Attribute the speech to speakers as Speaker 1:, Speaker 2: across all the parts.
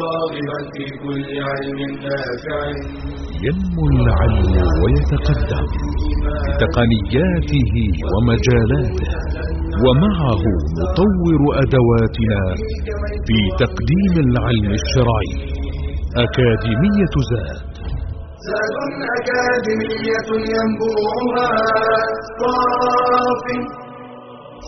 Speaker 1: راغبا في كل علم نافع.
Speaker 2: ينمو العلم ويتقدم بتقنياته ومجالاته ومعه نطور أدواتنا في تقديم العلم الشرعي. أكاديمية زاد.
Speaker 1: زاد أكاديمية ينبوعها صاف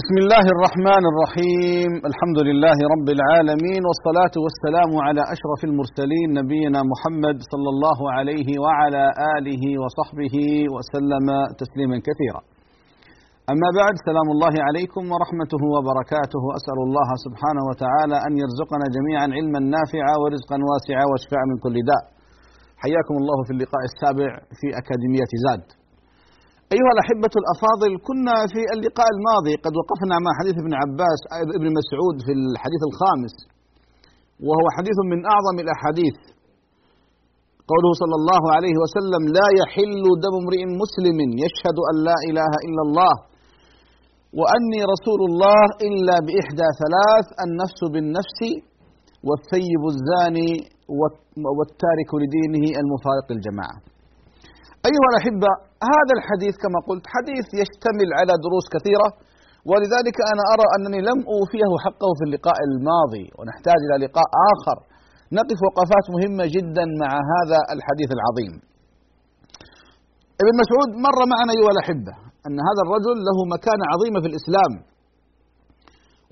Speaker 3: بسم الله الرحمن الرحيم الحمد لله رب العالمين والصلاة والسلام على أشرف المرسلين نبينا محمد صلى الله عليه وعلى آله وصحبه وسلم تسليما كثيرا أما بعد سلام الله عليكم ورحمته وبركاته أسأل الله سبحانه وتعالى أن يرزقنا جميعا علما نافعا ورزقا واسعا وشفاء من كل داء حياكم الله في اللقاء السابع في أكاديمية زاد أيها الأحبة الأفاضل كنا في اللقاء الماضي قد وقفنا مع حديث ابن عباس ابن مسعود في الحديث الخامس وهو حديث من أعظم الأحاديث. قوله صلى الله عليه وسلم لا يحل دم امرئ مسلم يشهد أن لا إله إلا الله وأني رسول الله إلا بإحدى ثلاث النفس بالنفس والثيب الزاني والتارك لدينه المفارق الجماعة. أيها الأحبة هذا الحديث كما قلت حديث يشتمل على دروس كثيرة ولذلك أنا أرى أنني لم أوفيه حقه في اللقاء الماضي ونحتاج إلى لقاء آخر. نقف وقفات مهمة جدا مع هذا الحديث العظيم. ابن مسعود مر معنا أيها الأحبة أن هذا الرجل له مكانة عظيمة في الإسلام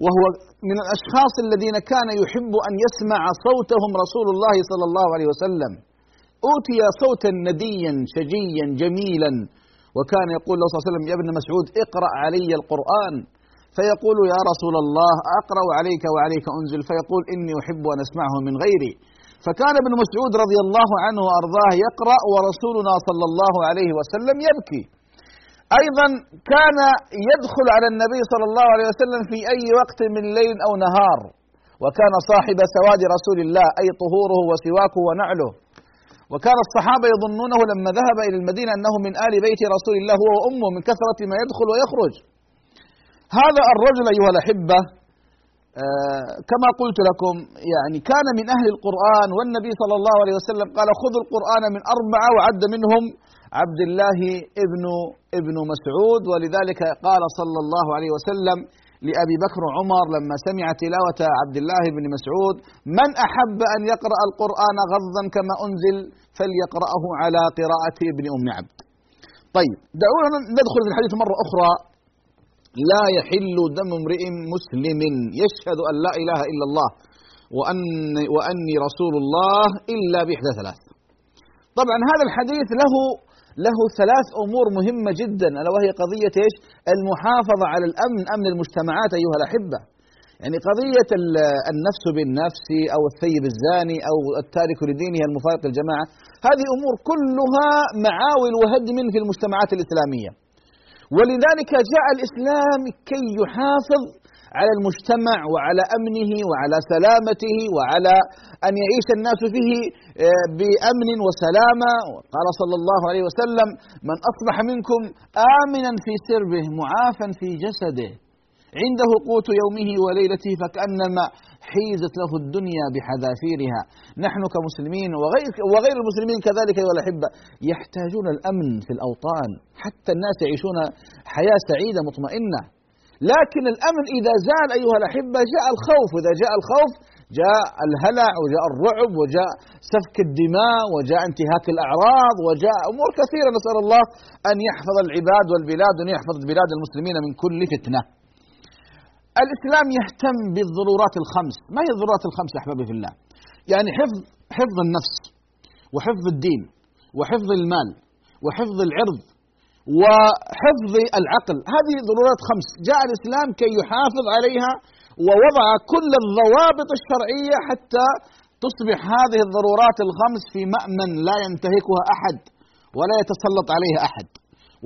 Speaker 3: وهو من الأشخاص الذين كان يحب أن يسمع صوتهم رسول الله صلى الله عليه وسلم. أوتي صوتا نديا شجيا جميلا. وكان يقول له صلى الله عليه وسلم يا ابن مسعود اقرأ علي القرآن. فيقول يا رسول الله أقرأ عليك وعليك أنزل. فيقول إني أحب أن أسمعه من غيري. فكان ابن مسعود رضي الله عنه وأرضاه يقرأ ورسولنا صلى الله عليه وسلم يبكي. أيضا كان يدخل على النبي صلى الله عليه وسلم في أي وقت من ليل أو نهار. وكان صاحب سواد رسول الله أي طهوره وسواكه ونعله. وكان الصحابة يظنونه لما ذهب إلى المدينة أنه من آل بيت رسول الله هو وأمه من كثرة ما يدخل ويخرج. هذا الرجل أيها الأحبة آه كما قلت لكم يعني كان من أهل القرآن والنبي صلى الله عليه وسلم قال خذوا القرآن من أربعة وعد منهم عبد الله ابن ابن مسعود ولذلك قال صلى الله عليه وسلم لأبي بكر وعمر لما سمع تلاوة عبد الله بن مسعود من أحب أن يقرأ القرآن غضا كما أنزل فليقرأه على قراءة ابن أم عبد. طيب دعونا ندخل في الحديث مرة أخرى. لا يحل دم امرئ مسلم يشهد أن لا إله إلا الله وأن وأني رسول الله إلا بإحدى ثلاث. طبعا هذا الحديث له له ثلاث أمور مهمة جدا ألا وهي قضية إيش؟ المحافظة على الأمن أمن المجتمعات أيها الأحبة. يعني قضية النفس بالنفس أو الثيب الزاني أو التارك لدينه المفارق الجماعه، هذه أمور كلها معاول وهدم في المجتمعات الإسلامية. ولذلك جاء الإسلام كي يحافظ على المجتمع وعلى أمنه وعلى سلامته وعلى أن يعيش الناس فيه بأمن وسلامه قال صلى الله عليه وسلم من اصبح منكم آمنا في سربه معافا في جسده. عنده قوت يومه وليلته فكأنما حيزت له الدنيا بحذافيرها. نحن كمسلمين وغير وغير المسلمين كذلك أيها الأحبة يحتاجون الأمن في الأوطان. حتى الناس يعيشون حياة سعيدة مطمئنة. لكن الأمن إذا زال أيها الأحبة جاء الخوف، وإذا جاء الخوف جاء الهلع وجاء الرعب وجاء سفك الدماء وجاء انتهاك الأعراض وجاء أمور كثيرة نسأل الله أن يحفظ العباد والبلاد وأن يحفظ بلاد المسلمين من كل فتنة. الإسلام يهتم بالضرورات الخمس، ما هي الضرورات الخمس يا احبابي في الله؟ يعني حفظ حفظ النفس وحفظ الدين وحفظ المال وحفظ العرض وحفظ العقل. هذه ضرورات خمس. جاء الإسلام كي يحافظ عليها ووضع كل الضوابط الشرعية حتى تصبح هذه الضرورات الخمس في مأمن لا ينتهكها أحد ولا يتسلط عليها أحد.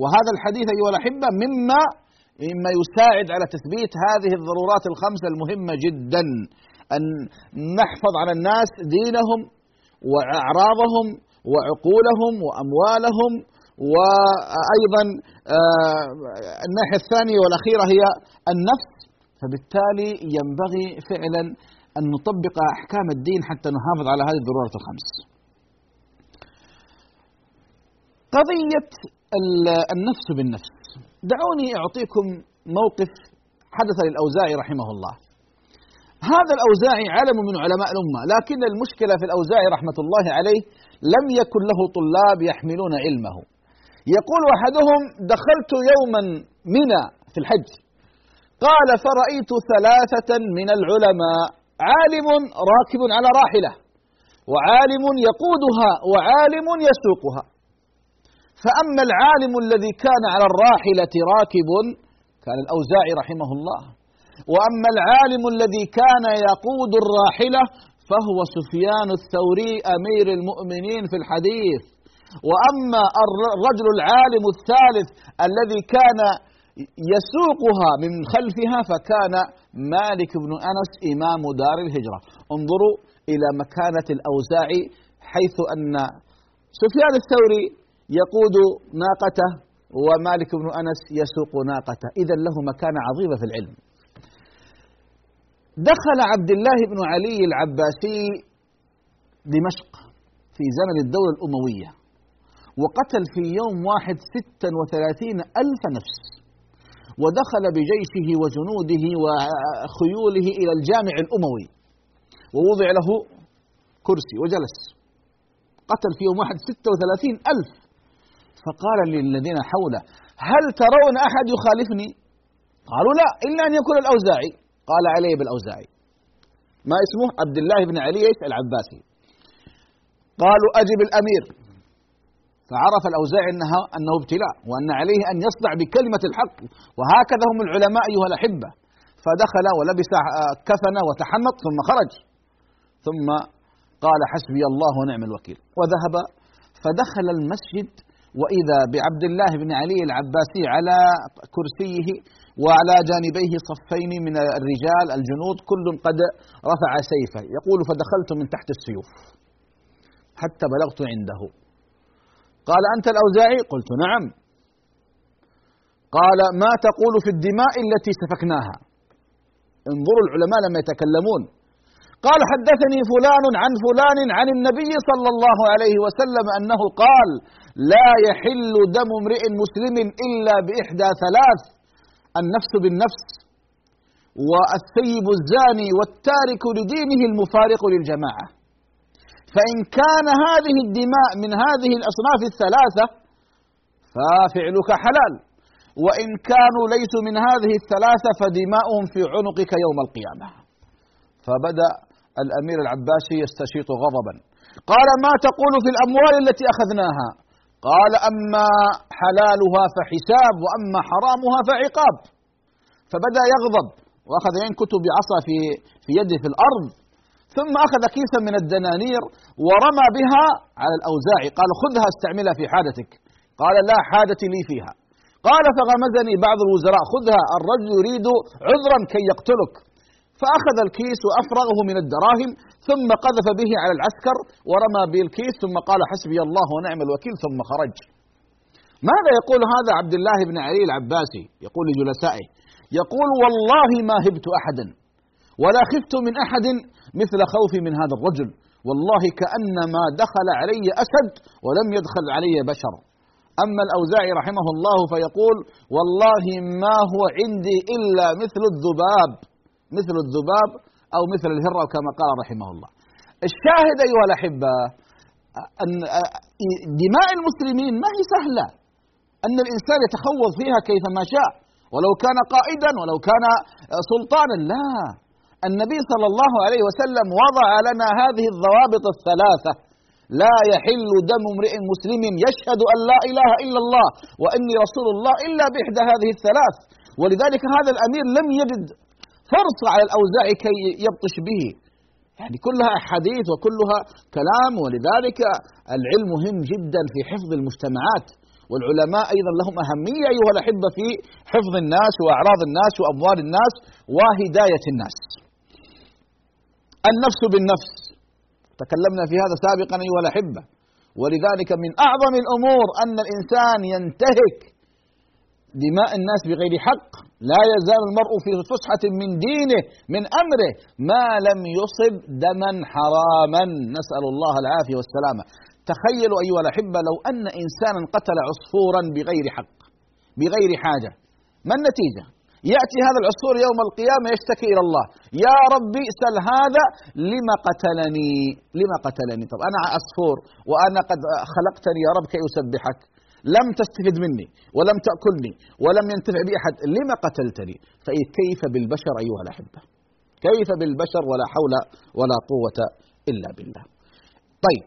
Speaker 3: وهذا الحديث أيها الأحبة مما مما يساعد على تثبيت هذه الضرورات الخمسة المهمة جدا. أن نحفظ على الناس دينهم وأعراضهم وعقولهم وأموالهم وأيضا آه، الناحية الثانية والأخيرة هي النفس. فبالتالي ينبغي فعلا أن نطبق أحكام الدين حتى نحافظ على هذه الضرورات الخمس. قضية النفس بالنفس. دعوني أعطيكم موقف حدث للأوزاعي رحمه الله. هذا الأوزاعي علم من علماء الأمة لكن المشكلة في الأوزاعي رحمة الله عليه لم يكن له طلاب يحملون علمه. يقول أحدهم دخلت يوما منى في الحج. قال فرأيت ثلاثة من العلماء عالم راكب على راحلة وعالم يقودها وعالم يسوقها. فأما العالم الذي كان على الراحلة راكب كان الأوزاعي رحمه الله. وأما العالم الذي كان يقود الراحلة فهو سفيان الثوري أمير المؤمنين في الحديث. وأما الرجل العالم الثالث الذي كان يسوقها من خلفها فكان مالك بن أنس إمام دار الهجرة. انظروا إلى مكانة الأوزاعي حيث أن سفيان الثوري يقود ناقته ومالك بن أنس يسوق ناقته. إذا له مكانة عظيمة في العلم. دخل عبد الله بن علي العباسي دمشق في زمن الدولة الأموية. وقتل في يوم واحد ستا وثلاثين ألف نفس. ودخل بجيشه وجنوده وخيوله إلى الجامع الأموي. ووضع له كرسي وجلس. قتل في يوم واحد ستة وثلاثين ألف. فقال للذين حوله هل ترون أحد يخالفني؟ قالوا لا إلا أن يكون الأوزاعي. قال علي بالأوزاعي. ما اسمه؟ عبد الله بن علي العباسي. قالوا أجب الأمير. فعرف الأوزاعي أنها أنه ابتلاء وأن عليه أن يصدع بكلمة الحق. وهكذا هم العلماء أيها الأحبة. فدخل ولبس كفن وتحنط ثم خرج. ثم قال حسبي الله ونعم الوكيل. وذهب فدخل المسجد وإذا بعبد الله بن علي العباسي على كرسيه وعلى جانبيه صفين من الرجال الجنود كل قد رفع سيفه. يقول فدخلت من تحت السيوف حتى بلغت عنده. قال أنت الأوزاعي؟ قلت نعم. قال ما تقول في الدماء التي سفكناها؟ انظروا العلماء لما يتكلمون. قال حدثني فلان عن فلان عن النبي صلى الله عليه وسلم أنه قال لا يحل دم امرئ مسلم إلا بإحدى ثلاث النفس بالنفس والثيب الزاني والتارك لدينه المفارق للجماعة. فإن كان هذه الدماء من هذه الأصناف الثلاثة ففعلك حلال. وإن كانوا ليسوا من هذه الثلاثة فدماؤهم في عنقك يوم القيامة. فبدأ الأمير العباسي يستشيط غضبا. قال ما تقول في الأموال التي أخذناها؟ قال أما حلالها فحساب وأما حرامها فعقاب. فبدأ يغضب وأخذ ينكت بعصا في في يده في الأرض. ثم أخذ كيسا من الدنانير ورمى بها على الأوزاعي قال خذها استعملها في حاجتك. قال لا حاجة لي فيها. قال فغمزني بعض الوزراء خذها الرجل يريد عذرا كي يقتلك. فأخذ الكيس وأفرغه من الدراهم ثم قذف به على العسكر ورمى به الكيس ثم قال حسبي الله ونعم الوكيل ثم خرج. ماذا يقول هذا عبد الله بن علي العباسي؟ يقول لجلسائه يقول والله ما هبت أحدا. ولا خفت من أحد مثل خوفي من هذا الرجل. والله كأنما دخل علي أسد ولم يدخل علي بشر. أما الأوزاعي رحمه الله فيقول والله ما هو عندي إلا مثل الذباب مثل الذباب أو مثل الهرة كما قال رحمه الله. الشاهد أيها الأحبة أن دماء المسلمين ما هي سهلة. أن الإنسان يتخوض فيها كيفما شاء. ولو كان قائدا ولو كان سلطانا لا. النبي صلى الله عليه وسلم وضع لنا هذه الضوابط الثلاثة. لا يحل دم امرئ مسلم يشهد أن لا إله إلا الله وإني رسول الله إلا بإحدى هذه الثلاث. ولذلك هذا الأمير لم يجد فرصة على الأوزاع كي يبطش به. يعني كلها أحاديث وكلها كلام ولذلك العلم مهم جدا في حفظ المجتمعات. والعلماء أيضا لهم أهمية أيها الأحبة في حفظ الناس وأعراض الناس وأموال الناس وهداية الناس. النفس بالنفس. تكلمنا في هذا سابقا أيها الأحبة. ولذلك من أعظم الأمور أن الإنسان ينتهك دماء الناس بغير حق. لا يزال المرء في فسحة من دينه من أمره. ما لم يصب دما حراما. نسأل الله العافية والسلامة. تخيلوا أيها الأحبة لو أن إنسانا قتل عصفورا بغير حق بغير حاجة. ما النتيجة؟ يأتي هذا العصفور يوم القيامة يشتكي إلى الله. يا ربي سل هذا لما قتلني؟ لما قتلني؟ طب أنا عصفور وأنا قد خلقتني يا رب كي أسبحك. لم تستفد مني ولم تأكلني ولم ينتفع بي أحد. لما قتلتني؟ فكيف بالبشر أيها الأحبة؟ كيف بالبشر ولا حول ولا قوة إلا بالله. طيب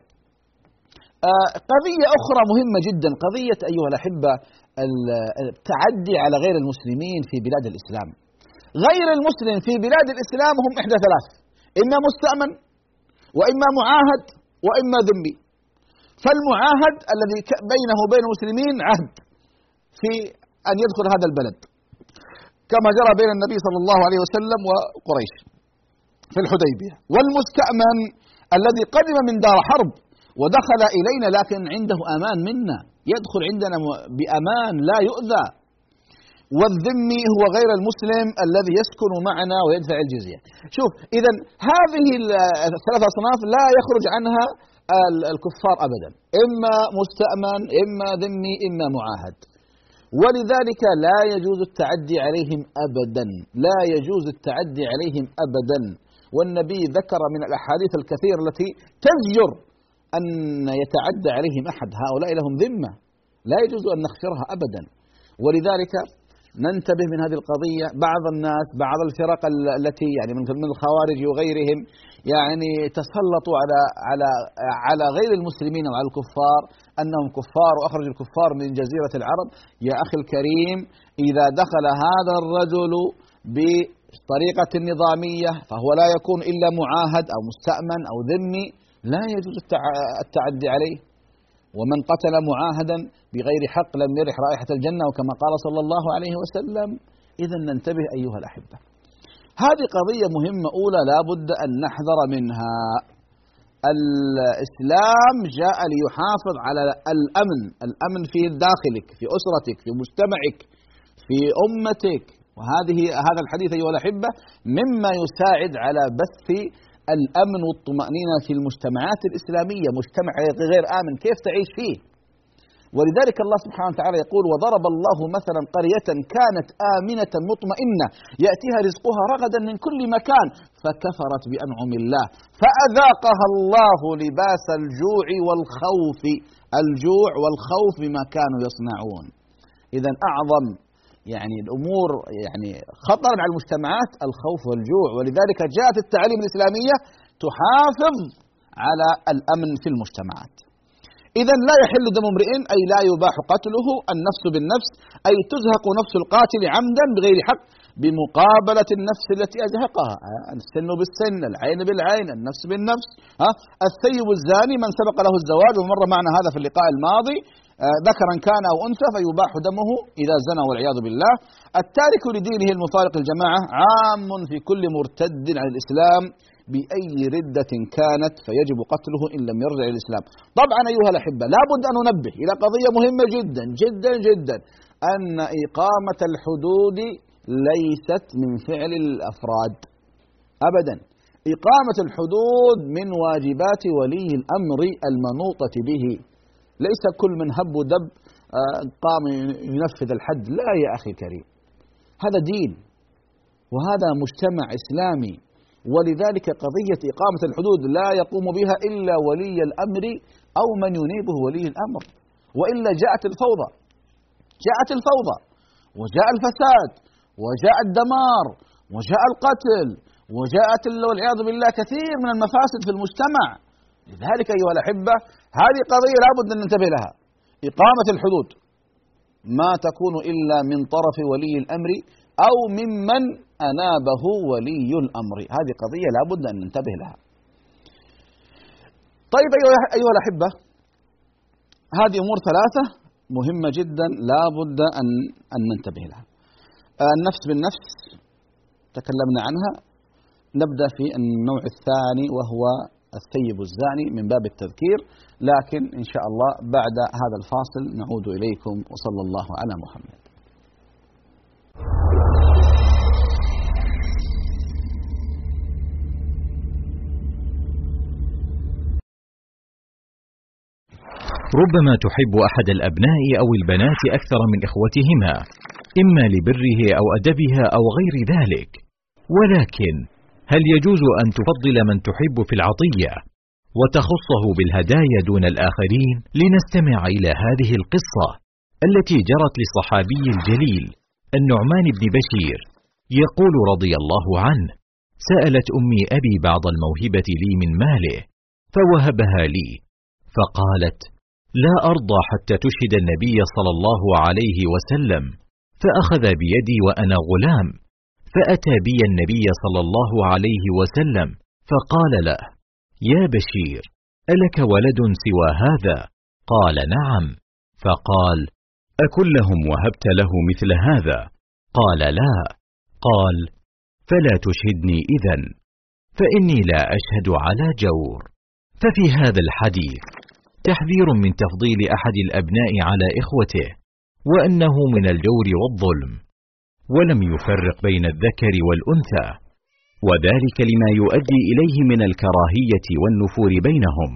Speaker 3: آه قضية أخرى مهمة جدا. قضية أيها الأحبة التعدي على غير المسلمين في بلاد الإسلام. غير المسلم في بلاد الإسلام هم إحدى ثلاث. إما مستأمن وإما معاهد وإما ذمي. فالمعاهد الذي بينه وبين المسلمين عهد في أن يدخل هذا البلد. كما جرى بين النبي صلى الله عليه وسلم وقريش في الحديبية. والمستأمن الذي قدم من دار حرب ودخل إلينا لكن عنده أمان منا. يدخل عندنا بأمان لا يؤذى. والذمي هو غير المسلم الذي يسكن معنا ويدفع الجزية. شوف إذا هذه الثلاث أصناف لا يخرج عنها الكفار أبدا. إما مستأمن إما ذمي إما معاهد. ولذلك لا يجوز التعدي عليهم أبدا. لا يجوز التعدي عليهم أبدا. والنبي ذكر من الأحاديث الكثيرة التي تزجر أن يتعدى عليهم أحد. هؤلاء لهم ذمة. لا يجوز أن نخسرها أبدا. ولذلك ننتبه من هذه القضية. بعض الناس بعض الفرق التي يعني من الخوارج وغيرهم يعني تسلطوا على على على غير المسلمين وعلى الكفار أنهم كفار. واخرجوا الكفار من جزيرة العرب. يا أخي الكريم إذا دخل هذا الرجل بطريقة نظامية فهو لا يكون إلا معاهد أو مستأمن أو ذمي. لا يجوز التعدي عليه. ومن قتل معاهدا بغير حق لم يرح رائحة الجنة وكما قال صلى الله عليه وسلم اذا ننتبه أيها الأحبة. هذه قضية مهمة أولى لا بد أن نحذر منها. الإسلام جاء ليحافظ على الأمن الأمن في داخلك في أسرتك في مجتمعك في أمتك. وهذه هذا الحديث أيها الأحبة مما يساعد على بث الأمن والطمأنينة في المجتمعات الإسلامية مجتمع غير آمن كيف تعيش فيه؟ ولذلك الله سبحانه وتعالى يقول وضرب الله مثلا قرية كانت آمنة مطمئنة يأتيها رزقها رغدا من كل مكان فكفرت بأنعم الله فأذاقها الله لباس الجوع والخوف الجوع والخوف بما كانوا يصنعون. إذا أعظم يعني الأمور يعني خطرا على المجتمعات الخوف والجوع. ولذلك جاءت التعاليم الإسلامية تحافظ على الأمن في المجتمعات. إذا لا يحل دم امرئ أي لا يباح قتله النفس بالنفس أي تزهق نفس القاتل عمدا بغير حق بمقابلة النفس التي أزهقها. السن بالسن العين بالعين النفس بالنفس. ها الثيب الزاني من سبق له الزواج ومر معنا هذا في اللقاء الماضي. آه، ذكرا كان أو أنثى فيباح دمه إذا زنى والعياذ بالله. التارك لدينه المفارق الجماعة عام في كل مرتد عن الإسلام بأي ردة كانت فيجب قتله إن لم يرجع إلى الإسلام. طبعا أيها الأحبة لابد أن ننبه إلى قضية مهمة جدا جدا جدا أن إقامة الحدود ليست من فعل الأفراد. أبدا إقامة الحدود من واجبات ولي الأمر المنوطة به. ليس كل من هب ودب آه، قام ينفذ الحد. لا يا أخي الكريم هذا دين وهذا مجتمع إسلامي. ولذلك قضية إقامة الحدود لا يقوم بها إلا ولي الأمر أو من ينيبه ولي الأمر. وإلا جاءت الفوضى جاءت الفوضى وجاء الفساد وجاء الدمار وجاء القتل وجاءت والعياذ بالله كثير من المفاسد في المجتمع. لذلك أيها الأحبة هذه قضية لا بد أن ننتبه لها. إقامة الحدود. ما تكون إلا من طرف ولي الأمر أو ممن أنابه ولي الأمر. هذه قضية لا بد أن ننتبه لها. طيب أيها الأحبة هذه أمور ثلاثة مهمة جدا لا بد أن أن ننتبه لها. النفس بالنفس تكلمنا عنها. نبدأ في النوع الثاني وهو الثيب الزاني من باب التذكير لكن إن شاء الله بعد هذا الفاصل نعود إليكم وصلى الله على محمد.
Speaker 4: ربما تحب أحد الأبناء أو البنات أكثر من إخوتهما إما لبره أو أدبها أو غير ذلك ولكن هل يجوز أن تفضل من تحب في العطية وتخصه بالهدايا دون الآخرين لنستمع إلى هذه القصة التي جرت للصحابي الجليل النعمان بن بشير يقول رضي الله عنه سألت أمي أبي بعض الموهبة لي من ماله فوهبها لي فقالت لا أرضى حتى تشهد النبي صلى الله عليه وسلم فأخذ بيدي وأنا غلام فأتى بي النبي صلى الله عليه وسلم فقال له يا بشير ألك ولد سوى هذا؟ قال نعم. فقال اكلهم وهبت له مثل هذا؟ قال لا. قال فلا تشهدني اذا فإني لا أشهد على جور. ففي هذا الحديث تحذير من تفضيل أحد الأبناء على إخوته وأنه من الجور والظلم. ولم يفرق بين الذكر والأنثى وذلك لما يؤدي إليه من الكراهية والنفور بينهم.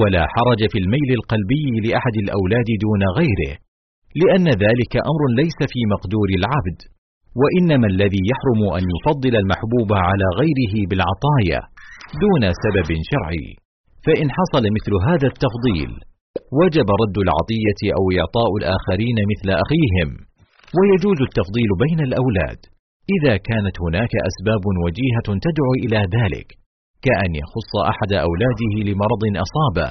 Speaker 4: ولا حرج في الميل القلبي لأحد الأولاد دون غيره لأن ذلك أمر ليس في مقدور العبد وإنما الذي يحرم أن يفضل المحبوب على غيره بالعطايا دون سبب شرعي. فإن حصل مثل هذا التفضيل وجب رد العطية أو إعطاء الآخرين مثل أخيهم. ويجوز التفضيل بين الأولاد. إذا كانت هناك أسباب وجيهة تدعو إلى ذلك كأن يخص أحد أولاده لمرض أصابه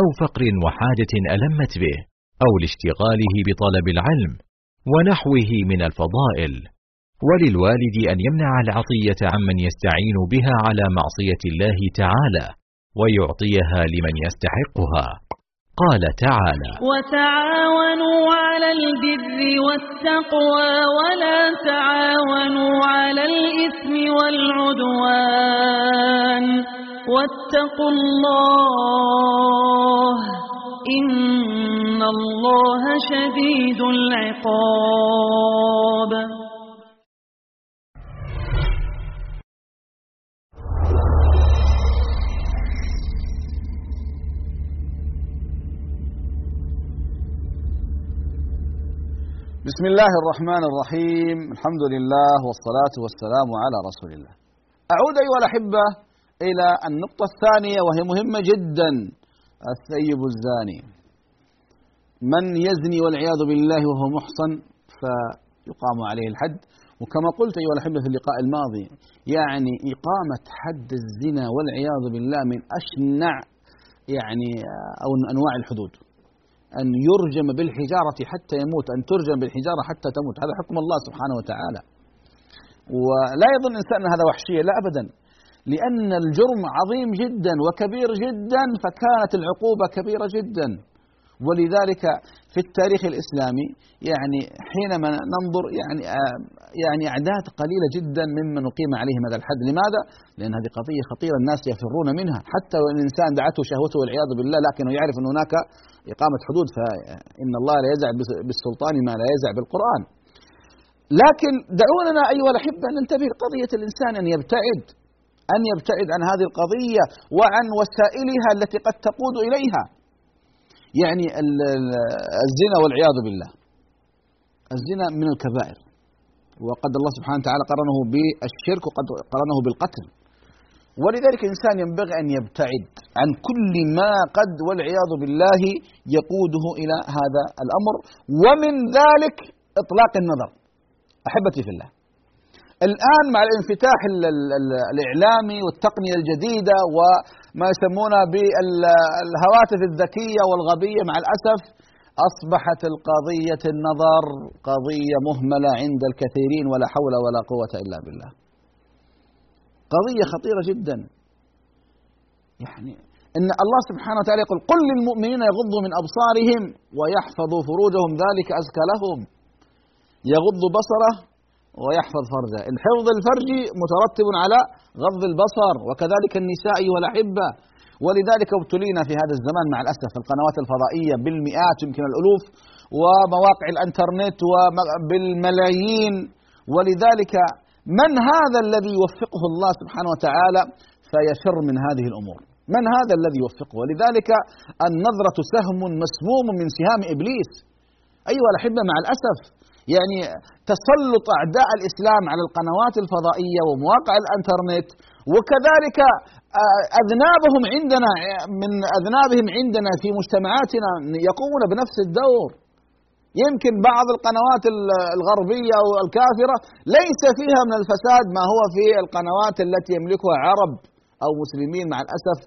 Speaker 4: أو فقر وحاجة ألمت به أو لاشتغاله بطلب العلم ونحوه من الفضائل. وللوالد أن يمنع العطية عمن يستعين بها على معصية الله تعالى ويعطيها لمن يستحقها. قال تعالى
Speaker 5: وتعاونوا على البر والتقوى ولا تعاونوا على الإثم والعدوان واتقوا الله إن الله شديد العقاب
Speaker 3: بسم الله الرحمن الرحيم. الحمد لله والصلاة والسلام على رسول الله. أعود أيها الأحبة إلى النقطة الثانية وهي مهمة جدا. الثيب الزاني. من يزني والعياذ بالله وهو محصن فيقام عليه الحد. وكما قلت أيها الأحبة في اللقاء الماضي يعني إقامة حد الزنا والعياذ بالله من أشنع يعني أو أنواع الحدود. أن يرجم بالحجارة حتى يموت أن ترجم بالحجارة حتى تموت. هذا حكم الله سبحانه وتعالى. ولا يظن الإنسان أن هذا وحشية لا أبدا. لأن الجرم عظيم جدا وكبير جدا فكانت العقوبة كبيرة جدا. ولذلك في التاريخ الإسلامي يعني حينما ننظر يعني يعني أعداد قليلة جدا ممن أقيم عليهم هذا الحد. لماذا؟ لأن هذه قضية خطيرة الناس يفرون منها. حتى وإن الإنسان دعته شهوته والعياذ بالله لكنه يعرف أن هناك إقامة حدود فإن الله لا يزع بالسلطان ما لا يزع بالقرآن. لكن دعونا أيها الأحبة أن ننتبه لقضية الإنسان أن يبتعد أن يبتعد عن هذه القضية وعن وسائلها التي قد تقود إليها. يعني الزنا والعياذ بالله. الزنا من الكبائر. وقد الله سبحانه وتعالى قرنه بالشرك وقد قرنه بالقتل. ولذلك الإنسان ينبغي أن يبتعد عن كل ما قد والعياذ بالله يقوده إلى هذا الأمر. ومن ذلك إطلاق النظر. أحبتي في الله الآن مع الانفتاح الإعلامي والتقنية الجديدة وما يسمونها بالهواتف الذكية والغبية مع الأسف أصبحت القضية النظر قضية مهملة عند الكثيرين ولا حول ولا قوة إلا بالله. قضية خطيرة جدا. يعني إن الله سبحانه وتعالى يقول قل للمؤمنين يغضوا من أبصارهم ويحفظوا فروجهم ذلك أزكى لهم. يغض بصره ويحفظ فرجه. الحفظ الفرج مترتب على غض البصر وكذلك النساء أيها الأحبة ولذلك ابتلينا في هذا الزمان مع الأسف القنوات الفضائية بالمئات يمكن الألوف ومواقع الإنترنت وبالملايين. ولذلك من هذا الذي يوفقه الله سبحانه وتعالى فيفر من هذه الأمور. من هذا الذي يوفقه؟ ولذلك النظرة سهم مسموم من سهام إبليس. أيها الأحبة مع الأسف يعني تسلط أعداء الإسلام على القنوات الفضائية ومواقع الإنترنت وكذلك آه، أذنابهم عندنا من أذنابهم عندنا في مجتمعاتنا يقومون بنفس الدور. يمكن بعض القنوات الغربية أو الكافره ليس فيها من الفساد ما هو في القنوات التي يملكها عرب أو مسلمين مع الأسف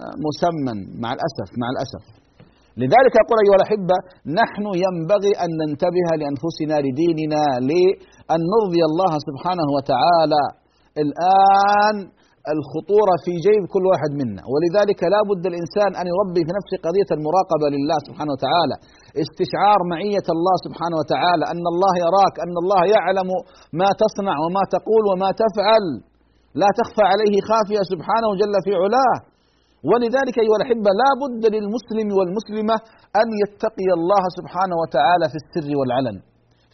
Speaker 3: آه، مسمن مع الأسف مع الأسف. لذلك أقول أيها الأحبة نحن ينبغي أن ننتبه لأنفسنا لديننا لأن نرضي الله سبحانه وتعالى. الآن الخطورة في جيب كل واحد منا. ولذلك لا بد الإنسان أن يربي في نفسه قضية المراقبة لله سبحانه وتعالى. استشعار معية الله سبحانه وتعالى. أن الله يراك أن الله يعلم ما تصنع وما تقول وما تفعل. لا تخفى عليه خافية سبحانه جل في علاه. ولذلك أيها الأحبة لا بد للمسلم والمسلمة أن يتقي الله سبحانه وتعالى في السر والعلن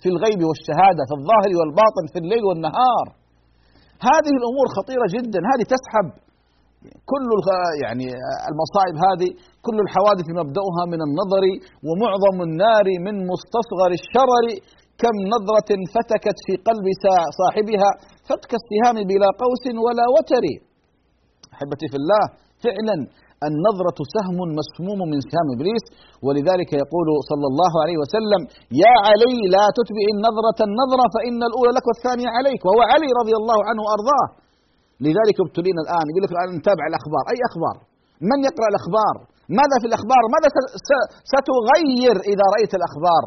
Speaker 3: في الغيب والشهادة في الظاهر والباطن في الليل والنهار. هذه الأمور خطيرة جدا هذه تسحب. كل يعني المصائب هذه كل الحوادث مبدأها من النظر ومعظم النار من مستصغر الشرر. كم نظرة فتكت في قلب صاحبها فتك السهام بلا قوس ولا وتر. أحبتي في الله فعلا النظرة سهم مسموم من سهام إبليس ولذلك يقول صلى الله عليه وسلم: يا علي لا تتبع النظرة النظرة فإن الأولى لك والثانية عليك، وهو علي رضي الله عنه وأرضاه. لذلك ابتلينا الآن يقول لك الآن نتابع الأخبار، أي أخبار؟ من يقرأ الأخبار؟ ماذا في الأخبار؟ ماذا ستغير إذا رأيت الأخبار؟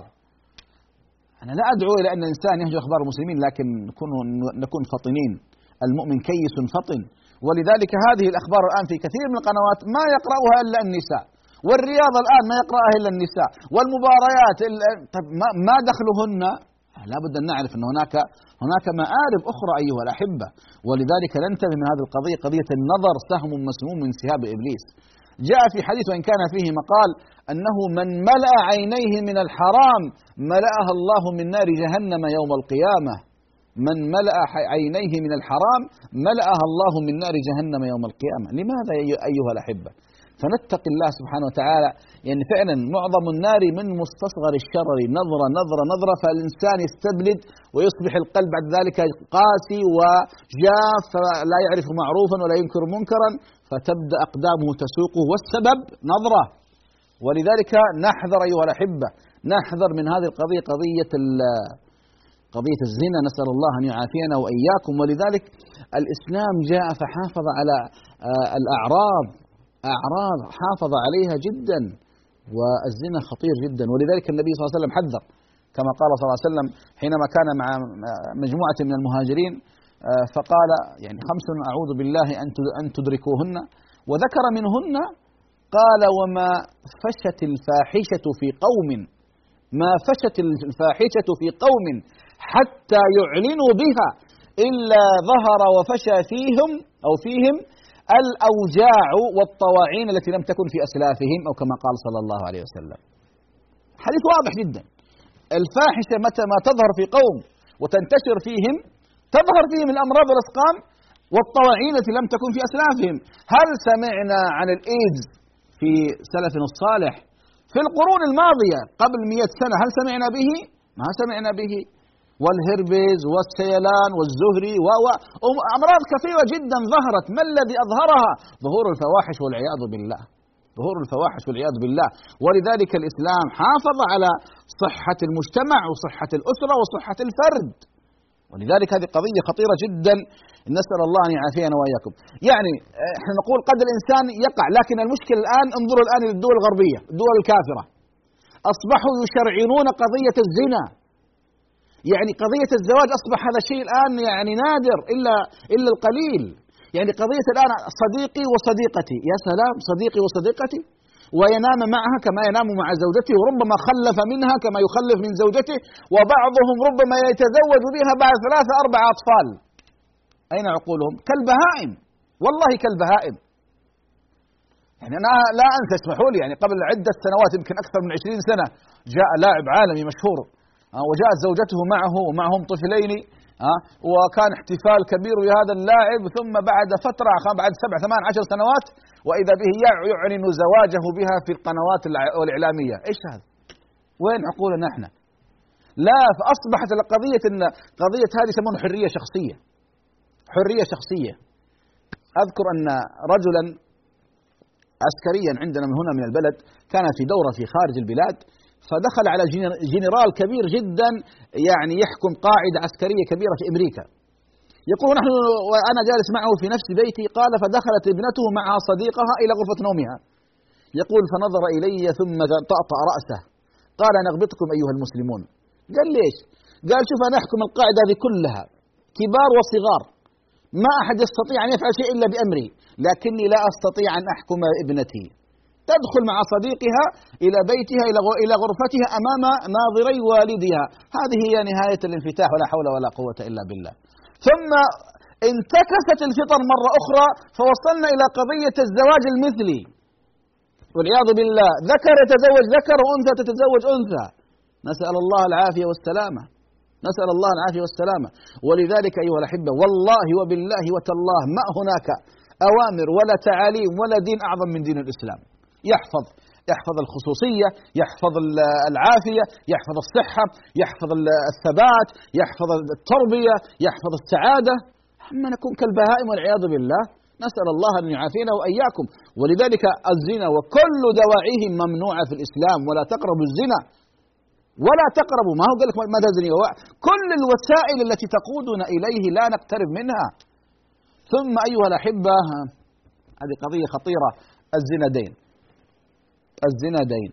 Speaker 3: أنا لا أدعو إلى أن الإنسان يهجر أخبار المسلمين لكن نكون فطنين، المؤمن كيس فطن، ولذلك هذه الأخبار الآن في كثير من القنوات ما يقرأها إلا النساء والرياضة الآن ما يقرأها إلا النساء والمباريات طيب ما دخلهن؟ لا بد أن نعرف أن هناك هناك مآرب أخرى أيها الأحبة ولذلك ننتبه من هذه القضية قضية النظر سهم مسموم من سهاب إبليس. جاء في حديث وإن كان فيه مقال أنه من ملأ عينيه من الحرام ملأها الله من نار جهنم يوم القيامة. من ملأ عينيه من الحرام ملأها الله من نار جهنم يوم القيامة. لماذا أيها الأحبة؟ فنتقي الله سبحانه وتعالى. يعني فعلا معظم النار من مستصغر الشرر نظرة نظرة نظرة. فالإنسان يستبلد ويصبح القلب بعد ذلك قاسي وجاف لا يعرف معروفا ولا ينكر منكرا. فتبدأ أقدامه تسوقه. والسبب؟ نظرة. ولذلك نحذر أيها الأحبة نحذر من هذه القضية قضية قضية الزنا نسأل الله أن يعافينا وإياكم. ولذلك الإسلام جاء فحافظ على آه، الأعراض أعراض حافظ عليها جدا والزنا خطير جدا. ولذلك النبي صلى الله عليه وسلم حذر كما قال صلى الله عليه وسلم حينما كان مع مجموعة من المهاجرين آه، فقال يعني خمس أعوذ بالله أن تدركوهن. وذكر منهن قال وما فشت الفاحشة في قوم ما فشت الفاحشة في قوم حتى يعلنوا بها إلا ظهر وفشى فيهم أو فيهم الأوجاع والطواعين التي لم تكن في أسلافهم أو كما قال صلى الله عليه وسلم. حديث واضح جدا. الفاحشة متى ما تظهر في قوم وتنتشر فيهم تظهر فيهم الأمراض والأسقام والطواعين التي لم تكن في أسلافهم. هل سمعنا عن الإيدز في سلفنا الصالح في القرون الماضية قبل مئة سنة؟ هل سمعنا به؟ ما سمعنا به. والهربز والسيلان والزهري وأمراض كثيرة جدا ظهرت. ما الذي أظهرها؟ ظهور الفواحش والعياذ بالله. ظهور الفواحش والعياذ بالله. ولذلك الإسلام حافظ على صحة المجتمع وصحة الأسرة وصحة الفرد. ولذلك هذه قضية خطيرة جدا. نسأل الله أن يعافينا وإياكم. يعني إحنا نقول قد الإنسان يقع. لكن المشكلة الآن انظروا الآن إلى الدول الغربية الدول الكافرة. أصبحوا يشرعنون قضية الزنا. يعني قضية الزواج أصبح هذا الشيء الآن يعني نادر إلا إلا القليل. يعني قضية الآن صديقي وصديقتي. يا سلام صديقي وصديقتي. وينام معها كما ينام مع زوجته وربما خلف منها كما يخلف من زوجته وبعضهم ربما يتزوج بها بعد ثلاثة أربع أطفال. أين عقولهم؟ كالبهائم. والله كالبهائم. يعني أنا لا أنسى اسمحوا لي يعني قبل عدة سنوات يمكن أكثر من عشرين سنة جاء لاعب عالمي مشهور وجاءت زوجته معه ومعهم طفلين وكان احتفال كبير بهذا اللاعب. ثم بعد فترة بعد سبع ثمان عشر سنوات وإذا به يعلن زواجه بها في القنوات الإعلامية. إيش هذا؟ وين عقولنا إحنا لا فأصبحت القضية إن قضية هذه يسمونها حرية شخصية. حرية شخصية. أذكر أن رجلا عسكريا عندنا من هنا من البلد كان في دورة في خارج البلاد فدخل على جنرال كبير جدا يعني يحكم قاعدة عسكرية كبيرة في أمريكا. يقول نحن وأنا جالس معه في نفس بيتي قال فدخلت ابنته مع صديقها إلى غرفة نومها. يقول فنظر إلي ثم طأطأ رأسه. قال نغبطكم أيها المسلمون. قال ليش؟ قال شوف أنا أحكم القاعدة هذه كلها. كبار وصغار. ما أحد يستطيع أن يفعل شيء إلا بأمري. لكني لا أستطيع أن أحكم ابنتي. تدخل مع صديقها إلى بيتها إلى غرفتها أمام ناظري والدها. هذه هي نهاية الانفتاح ولا حول ولا قوة إلا بالله. ثم انتكست الفطر مرة أخرى فوصلنا إلى قضية الزواج المثلي. والعياذ بالله ذكر يتزوج ذكر وأنثى تتزوج أنثى. نسأل الله العافية والسلامة. نسأل الله العافية والسلامة. ولذلك أيها الأحبة والله وبالله وتالله ما هناك أوامر ولا تعاليم ولا دين أعظم من دين الإسلام. يحفظ يحفظ الخصوصية يحفظ العافية يحفظ الصحة يحفظ الثبات يحفظ التربية يحفظ السعادة. أما نكون كالبهائم والعياذ بالله نسأل الله أن يعافينا وإياكم. ولذلك الزنا وكل دواعيه ممنوعة في الإسلام. ولا تقربوا الزنا. ولا تقربوا. ما هو قال لك ماذا زني كل الوسائل التي تقودنا إليه لا نقترب منها. ثم أيها الأحبة هذه قضية خطيرة. الزنا دين. الزنا دين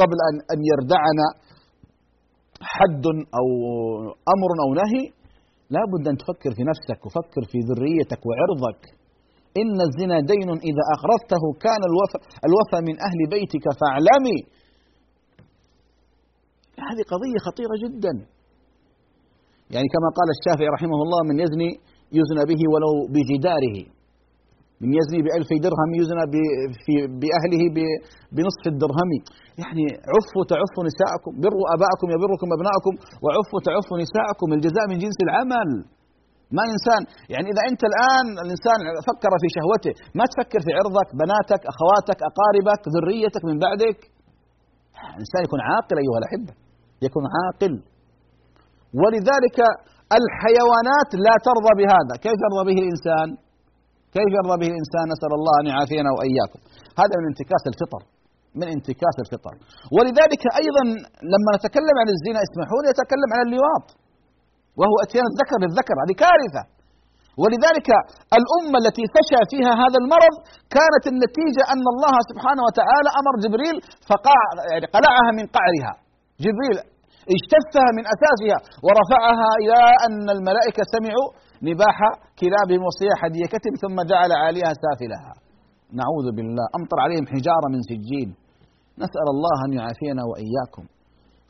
Speaker 3: قبل أن أن يردعنا حد أو أمر أو نهي لا بد أن تفكر في نفسك وفكر في ذريتك وعرضك. إن الزنا دين إذا أقرضته كان الوفى, الوفى من أهل بيتك فاعلمي. هذه قضية خطيرة جدا. يعني كما قال الشافعي رحمه الله من يزني يزنى به ولو بجداره. من يزني بألف درهم يزنى بأهله بنصف الدرهم. يعني عفوا تعفوا نساءكم بروا أباءكم يبركم أبناءكم وعفوا تعفوا نساءكم. الجزاء من جنس العمل ما إنسان. يعني إذا أنت الآن الإنسان فكر في شهوته ما تفكر في عرضك بناتك أخواتك أقاربك ذريتك من بعدك. الإنسان يكون عاقل أيها الأحبة يكون عاقل. ولذلك الحيوانات لا ترضى بهذا. كيف يرضى به الإنسان؟ كيف يرضى به الإنسان؟ نسأل الله أن يعافينا وإياكم. هذا من انتكاس الفطر من انتكاس الفطر. ولذلك أيضا لما نتكلم عن الزنا اسمحوا لي أتكلم عن اللواط وهو أتيان الذكر للذكر هذه كارثة. ولذلك الأمة التي فشى فيها هذا المرض كانت النتيجة أن الله سبحانه وتعالى أمر جبريل فقع يعني قلعها من قعرها. جبريل اجتثها من أساسها ورفعها إلى أن الملائكة سمعوا نباح كلابهم وصياح ديكتهم ثم جعل عاليها سافلها. نعوذ بالله. أمطر عليهم حجارة من سجين. نسأل الله أن يعافينا وإياكم.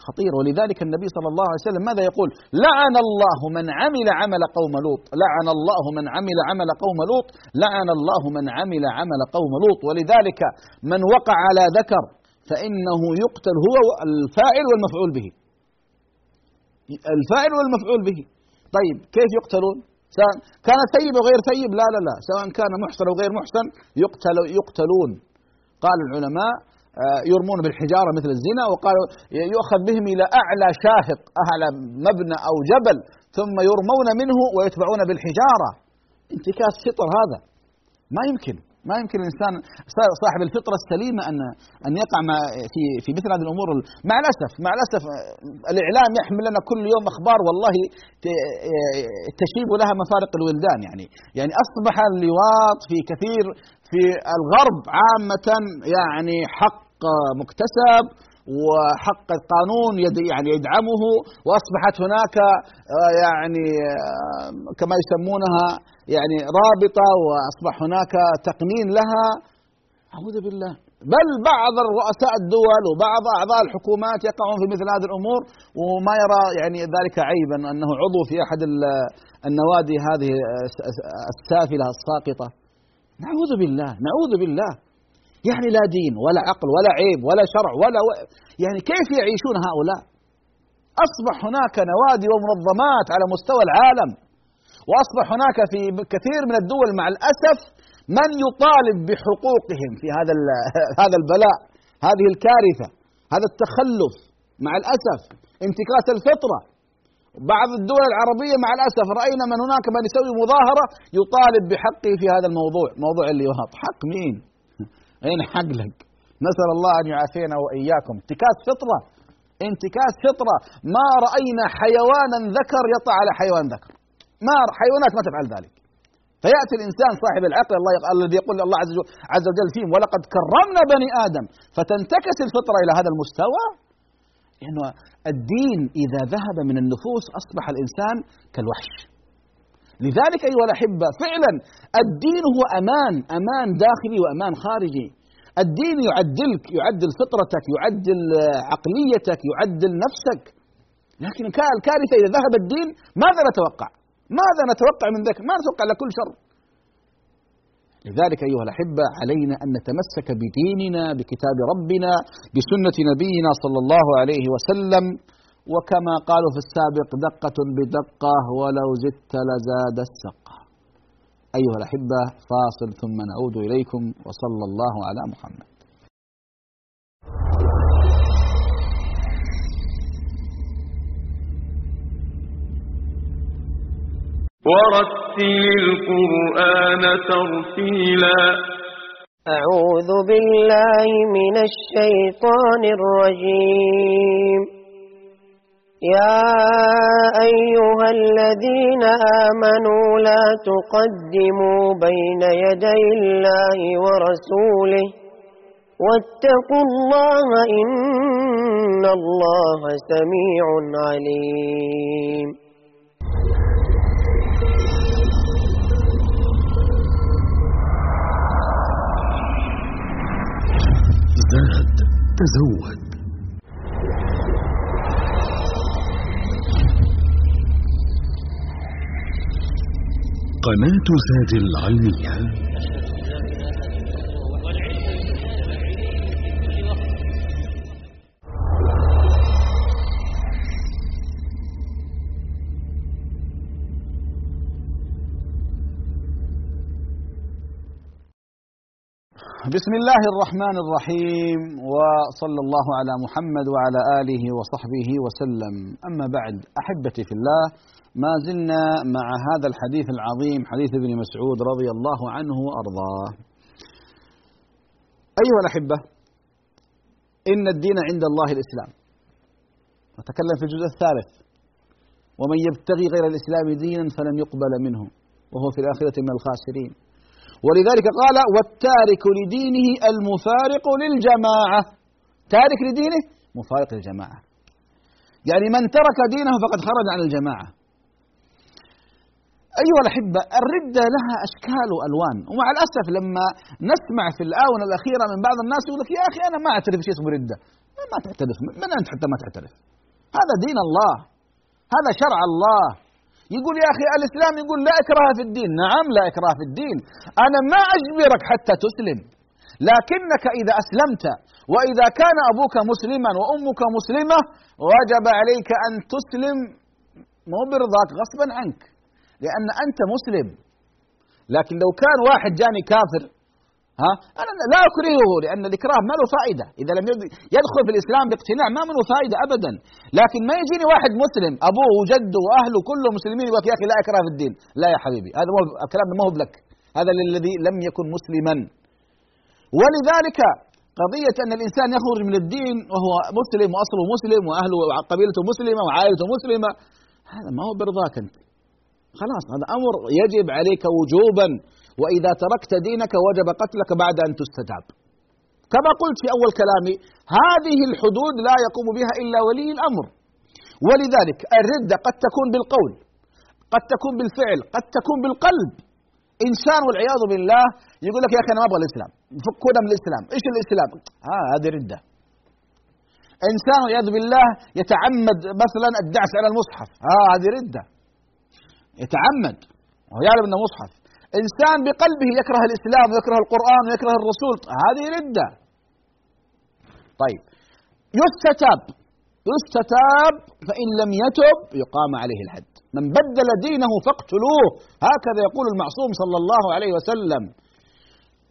Speaker 3: خطير. ولذلك النبي صلى الله عليه وسلم ماذا يقول؟ لعن الله من عمل عمل قوم لوط. لعن الله من عمل عمل قوم لوط. لعن الله من عمل عمل قوم لوط. ولذلك من وقع على ذكر فإنه يقتل هو الفاعل والمفعول به. الفاعل والمفعول به. طيب كيف يقتلون؟ سواء كان ثيب وغير ثيب لا لا لا. سواء كان محسن وغير محسن يقتل يقتلون. قال العلماء آه، يرمون بالحجارة مثل الزنا وقالوا يؤخذ بهم إلى أعلى شاهق أعلى مبنى أو جبل ثم يرمون منه ويتبعون بالحجارة. انتكاس فطر هذا. ما يمكن. ما يمكن الإنسان صاحب الفطرة السليمة ان أن يقع في في مثل هذه الأمور. مع الاسف مع الأسف الإعلام يحمل لنا كل يوم أخبار والله تشيب لها مفارق الولدان يعني. يعني أصبح اللواط في كثير في الغرب عامة يعني حق مكتسب. وحق القانون يعني يدعمه وأصبحت هناك آه، يعني آه، كما يسمونها يعني رابطة وأصبح هناك تقنين لها. أعوذ بالله. بل بعض رؤساء الدول وبعض أعضاء الحكومات يقعون في مثل هذه الأمور وما يرى يعني ذلك عيبا أنه عضو في أحد النوادي هذه السافلة الساقطة. نعوذ بالله نعوذ بالله. يعني لا دين ولا عقل ولا عيب ولا شرع ولا و... يعني كيف يعيشون هؤلاء؟ أصبح هناك نوادي ومنظمات على مستوى العالم وأصبح هناك في كثير من الدول مع الأسف من يطالب بحقوقهم في هذا هذا البلاء هذه الكارثة هذا التخلف. مع الأسف انتكاس الفطرة. بعض الدول العربية مع الأسف رأينا من هناك من يسوي مظاهرة يطالب بحقه في هذا الموضوع موضوع اللواط. حق مين؟ أين حق لك نسأل الله أن يعافينا وإياكم. انتكاس فطرة. انتكاس فطرة. ما رأينا حيوانا ذكر يطع على حيوان ذكر. ما حيوانات ما تفعل ذلك. فيأتي الإنسان صاحب العقل الله الذي يقول الله عز وجل, عز وجل فيهم ولقد كرمنا بني آدم. فتنتكس الفطرة إلى هذا المستوى لأنه الدين إذا ذهب من النفوس أصبح الإنسان كالوحش. لذلك أيها الأحبة فعلا الدين هو أمان أمان داخلي وأمان خارجي. الدين يعدلك يعدل فطرتك يعدل عقليتك يعدل نفسك. لكن الكارثة إذا ذهب الدين ماذا نتوقع؟ ماذا نتوقع من ذلك؟ ما نتوقع لكل شر. لذلك أيها الأحبة علينا أن نتمسك بديننا بكتاب ربنا بسنة نبينا صلى الله عليه وسلم. وكما قالوا في السابق دقة بدقة ولو زدت لزاد السقة. أيها الأحبة فاصل ثم نعود إليكم وصلى الله على محمد.
Speaker 6: ورتل القرآن ترتيلا.
Speaker 7: أعوذ بالله من الشيطان الرجيم. يا أيها الذين آمنوا لا تقدموا بين يدي الله ورسوله واتقوا الله إن الله سميع عليم.
Speaker 2: زاد تزود. قناة زاد العلمية.
Speaker 3: بسم الله الرحمن الرحيم وصلى الله على محمد وعلى آله وصحبه وسلم. أما بعد أحبتي في الله ما زلنا مع هذا الحديث العظيم حديث ابن مسعود رضي الله عنه وأرضاه. أيها الأحبة إن الدين عند الله الإسلام. نتكلم في الجزء الثالث. ومن يبتغي غير الإسلام دينا فلن يقبل منه وهو في الآخرة من الخاسرين. ولذلك قال والتارك لدينه المفارق للجماعة. تارك لدينه مفارق للجماعة. يعني من ترك دينه فقد خرج عن الجماعة. أيها الأحبة الردة لها أشكال وألوان. ومع الأسف لما نسمع في الآونة الأخيرة من بعض الناس يقول لك يا أخي أنا ما أعترف شيء اسمه ردة. ما تعترف من أنت حتى ما تعترف هذا دين الله. هذا شرع الله. يقول يا أخي الإسلام يقول لا إكراه في الدين. نعم لا إكراه في الدين. أنا ما أجبرك حتى تسلم. لكنك إذا أسلمت وإذا كان أبوك مسلما وأمك مسلمة وجب عليك أن تسلم مو برضاك غصبا عنك لأن أنت مسلم. لكن لو كان واحد جاني كافر ها؟ أنا لا أكرهه لأن الإكراه ما له فائدة. إذا لم يدخل في الإسلام باقتناع ما له فائدة ابدا. لكن ما يجيني واحد مسلم أبوه وجده وأهله كلهم مسلمين يقول يا أخي لا إكراه في الدين. لا يا حبيبي هذا مو الكلام ما هو بلك هذا للذي لم يكن مسلما. ولذلك قضية أن الإنسان يخرج من الدين وهو مسلم وأصله مسلم وأهله وقبيلته مسلمة وعائلته مسلمة هذا ما هو برضاك أنت. خلاص هذا أمر يجب عليك وجوبا. وإذا تركت دينك وجب قتلك بعد أن تستتاب كما قلت في أول كلامي هذه الحدود لا يقوم بها إلا ولي الأمر. ولذلك الردة قد تكون بالقول قد تكون بالفعل قد تكون بالقلب. إنسان والعياذ بالله يقول لك يا أخي أنا ما أبغى الإسلام. فكونا من الإسلام. إيش الإسلام؟ آه هذه ردة. إنسان والعياذ بالله يتعمد مثلا الدعس على المصحف. آه هذه ردة. يتعمد. وهو يعلم أنه مصحف. إنسان بقلبه يكره الإسلام ويكره القرآن ويكره الرسول. هذه ردة. طيب. يستتاب. يستتاب فإن لم يتب يقام عليه الحد. من بدل دينه فاقتلوه. هكذا يقول المعصوم صلى الله عليه وسلم.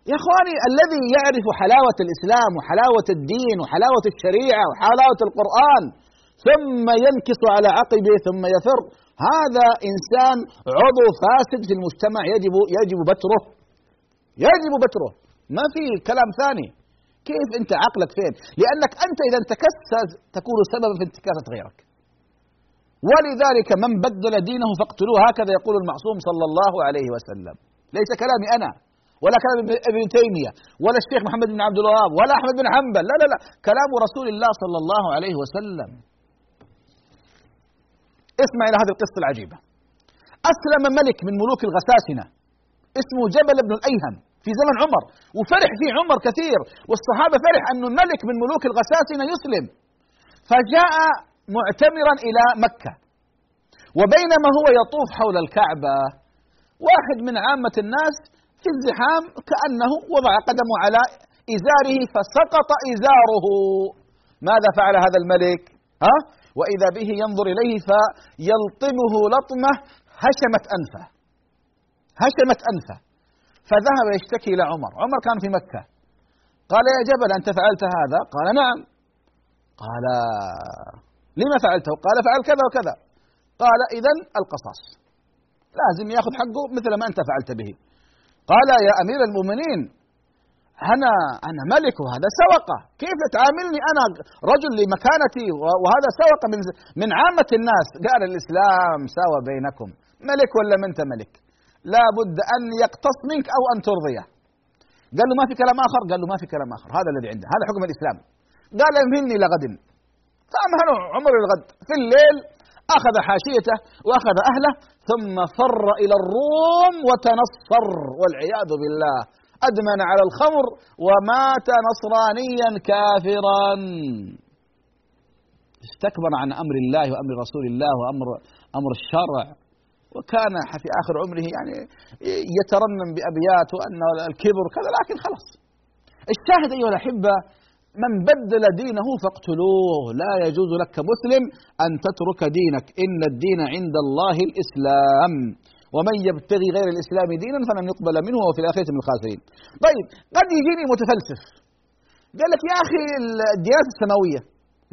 Speaker 3: يا إخواني الذي يعرف حلاوة الإسلام وحلاوة الدين وحلاوة الشريعة وحلاوة القرآن ثم ينكص على عقبه ثم يفر هذا إنسان عضو فاسد في المجتمع يجب يجب بتره. يجب بتره. ما في كلام ثاني. كيف أنت عقلك فين؟ لأنك أنت إذا انتكست تكون سببا في انتكاسة غيرك. ولذلك من بدل دينه فاقتلوه هكذا يقول المعصوم صلى الله عليه وسلم. ليس كلامي أنا ولا كلام ابن تيمية ولا الشيخ محمد بن عبد الوهاب ولا أحمد بن حنبل. لا لا لا. كلام رسول الله صلى الله عليه وسلم. اسمع إلى هذه القصة العجيبة. أسلم ملك من ملوك الغساسنة اسمه جبل بن الأيهم في زمن عمر وفرح فيه عمر كثير والصحابة فرح أن ملك من ملوك الغساسنة يسلم. فجاء معتمرا إلى مكة وبينما هو يطوف حول الكعبة واحد من عامة الناس في الزحام كأنه وضع قدمه على إزاره فسقط إزاره. ماذا فعل هذا الملك؟ ها؟ وإذا به ينظر إليه فيلطمه لطمة هشمت أنفه. هشمت أنفه. فذهب يشتكي إلى عمر. عمر كان في مكة. قال يا جبل أنت فعلت هذا؟ قال نعم. قال لما فعلته؟ قال فعل كذا وكذا. قال إذا القصاص. لازم يأخذ حقه مثل ما أنت فعلت به. قال يا أمير المؤمنين أنا أنا ملك وهذا سوقة كيف تعاملني أنا رجل لمكانتي؟ وهذا سوقة من من عامة الناس. قال الإسلام ساوى بينكم. ملك ولا ما أنت ملك؟ لا بد أن يقتص منك أو أن ترضيه. قال له ما في كلام آخر؟ قال له ما في كلام آخر. هذا الذي عنده. هذا حكم الإسلام. قال امهلني لغد. فأمهله عمر الغد في الليل أخذ حاشيته وأخذ أهله ثم فر إلى الروم وتنصر والعياذ بالله. أدمن على الخمر ومات نصرانيا كافرا. استكبر عن أمر الله وأمر رسول الله وأمر أمر الشرع. وكان في آخر عمره يعني يترنم بأبيات وأن الكبر كذا لكن خلاص. الشاهد أيها الأحبة من بدل دينه فاقتلوه. لا يجوز لك كمسلم أن تترك دينك. إن الدين عند الله الإسلام. ومن يبتغي غير الإسلام دينا فلن يقبل منه وهو في الآخرة من الخاسرين. طيب قد يجيني متفلسف. قال لك يا أخي الديانات السماوية.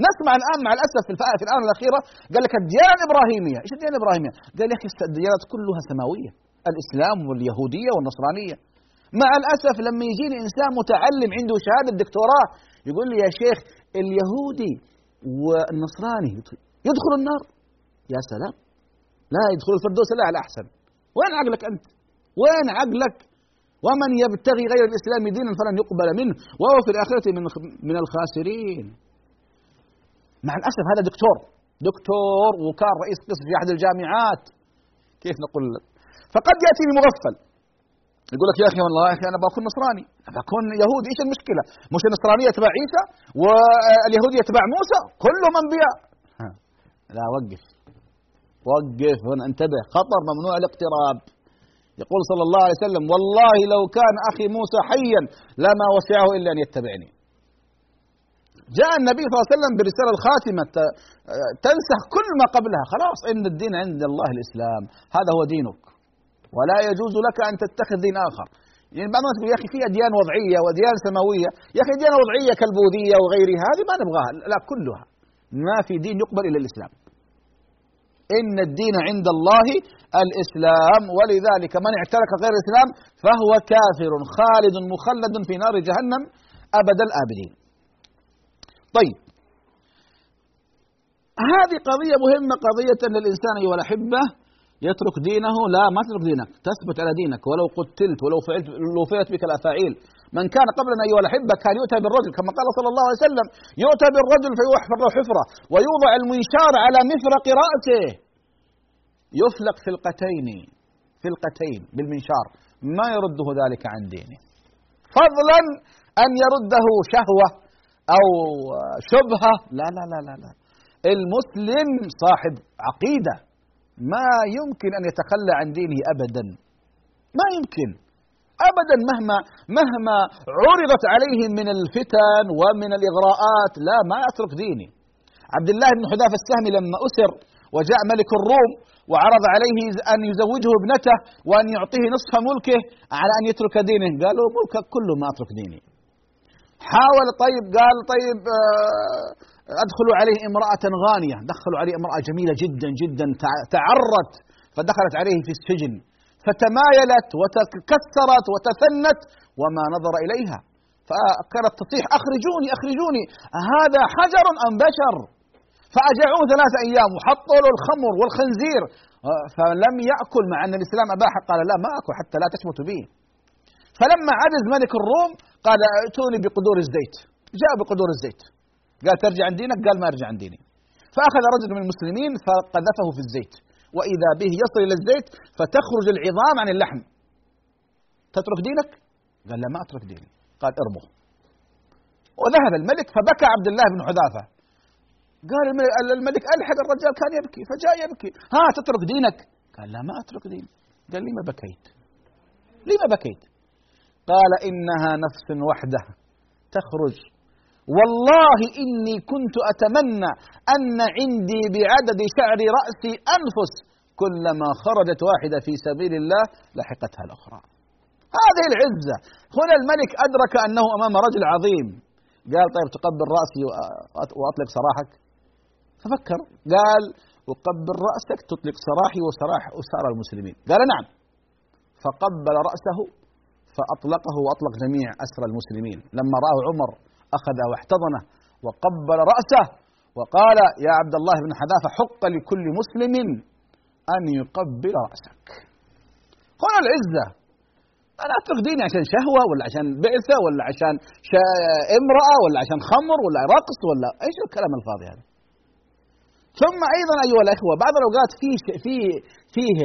Speaker 3: نسمع الآن مع الأسف في في الآونة الأخيرة قال لك الديانة الإبراهيمية. إيش الديانة الإبراهيمية؟ قال يا أخي الديانات كلها سماوية. الإسلام واليهودية والنصرانية. مع الأسف لما يجيني إنسان متعلم عنده شهادة دكتوراه يقول لي يا شيخ اليهودي والنصراني. يدخل النار. يا سلام. لا يدخل الفردوس لا على أحسن. وين عقلك أنت؟ وين عقلك؟ ومن يبتغي غير الإسلام دينا فلن يقبل منه وهو في الآخرة من من الخاسرين. مع الأسف هذا دكتور دكتور وكان رئيس قسم في أحد الجامعات. كيف نقول لك؟ فقد يأتي مغفل يقول لك يا أخي والله يا أخي أنا بكون نصراني. بكون يهودي. إيش المشكلة؟ مش النصرانية تبع عيسى واليهودية تبع موسى كلهم أنبياء. لا وقف. وقف هنا انتبه خطر ممنوع الاقتراب. يقول صلى الله عليه وسلم والله لو كان أخي موسى حيا لما وسعه إلا أن يتبعني. جاء النبي صلى الله عليه وسلم بالرساله الخاتمة تنسخ كل ما قبلها خلاص إن الدين عند الله الإسلام هذا هو دينك. ولا يجوز لك أن تتخذ دين آخر. يعني بعض الناس يقول يا أخي في اديان وضعية واديان سماوية. يا أخي اديان وضعية كالبوذية وغيرها. هذه ما نبغاها لا كلها. ما في دين يقبل إلا الإسلام. إن الدين عند الله الإسلام. ولذلك من اعترك غير الإسلام فهو كافر خالد مخلد في نار جهنم أبد الآبدين. طيب. هذه قضية مهمة قضية ان الانسان أيها الأحبة. يترك دينه لا ما تترك دينك. تثبت على دينك. ولو قتلت ولو فعلت لو فعلت بك الأفاعيل. من كان قبلنا أيها الأحبة كان يؤتى بالرجل كما قال صلى الله عليه وسلم يؤتى بالرجل فيحفر حفرة ويوضع المنشار على مفرق رأسه يفلق فلقتين فلقتين بالمنشار. ما يرده ذلك عن دينه. فضلا أن يرده شهوة أو شبهة. لا لا لا لا, لا. المسلم صاحب عقيدة. ما يمكن أن يتخلى عن دينه أبدا. ما يمكن. ابدا مهما مهما عرضت عليهم من الفتن ومن الإغراءات لا ما اترك ديني. عبد الله بن حذافة السهمي لما أسر وجاء ملك الروم وعرض عليه أن يزوجه ابنته وأن يعطيه نصف ملكه على أن يترك دينه، قالوا ملكك كله ما أترك ديني. حاول طيب قال طيب آه، ادخلوا عليه امرأة غانية، دخلوا عليه امرأة جميلة جدا جدا تعرت فدخلت عليه في السجن فتمايلت وتكسرت وتثنت وما نظر إليها. فكانت تصيح أخرجوني أخرجوني. هذا حجر أم بشر؟ فأجعوه ثلاثة أيام. وحطوا له الخمر والخنزير. فلم يأكل مع أن الإسلام أباح. قال لا ما أكل حتى لا تثبت به. فلما عجز ملك الروم قال ائتوني بقدور الزيت. جاء بقدور الزيت. قال ترجع عن دينك؟ قال ما أرجع عن ديني. فأخذ رجل من المسلمين فقذفه في الزيت. وإذا به يصل إلى الزيت فتخرج العظام عن اللحم. تترك دينك؟ قال لا ما أترك ديني. قال ارمه وذهب الملك فبكى عبد الله بن حذافة. قال الملك ألحق الرجال كان يبكي فجاء يبكي. ها تترك دينك؟ قال لا ما أترك ديني. قال لما بكيت. لما بكيت؟ قال إنها نفس وحدة تخرج والله إني كنت أتمنى أن عندي بعدد شعر رأسي أنفس كلما خرجت واحدة في سبيل الله لحقتها الأخرى. هذه العزة. هنا الملك أدرك أنه أمام رجل عظيم. قال طيب تقبل رأسي وأطلق سراحك؟ ففكر. قال أقبل رأسك تطلق سراحي وسراح أسار المسلمين. قال نعم. فقبل رأسه فأطلقه وأطلق جميع أسرى المسلمين. لما رآه عمر أخذه واحتضنه وقبل رأسه وقال يا عبد الله بن حذافة حق لكل مسلم أن يقبل رأسك. هنا العزة. أنا أترك ديني عشان شهوة ولا عشان بعثة ولا عشان امرأة ولا عشان خمر ولا رقص ولا إيش الكلام الفاضي هذا؟ ثم أيضا أيها الأخوة بعض الأوقات فيه فيه فيه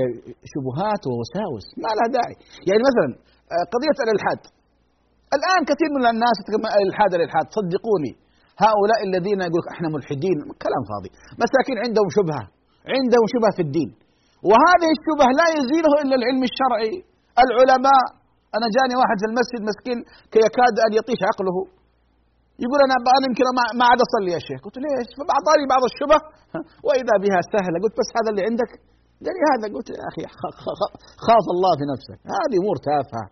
Speaker 3: شبهات ووساوس ما لها داعي. يعني مثلا قضية الإلحاد. الآن كثير من الناس الإلحاد الإلحاد. صدقوني. هؤلاء الذين يقول إحنا ملحدين كلام فاضي. مساكين عندهم شبهة عندهم شبهة في الدين. وهذه الشبهة لا يزيله إلا العلم الشرعي. العلماء أنا جاني واحد في المسجد مسكين يكاد أن يطيش عقله. يقول أنا أنا يمكن ما عاد أصلي يا شيخ. قلت ليش؟ فأعطاني بعض الشبه وإذا بها سهلة قلت بس هذا اللي عندك. قال لي هذا قلت يا أخي خاف الله في نفسك. هذه أمور تافهة.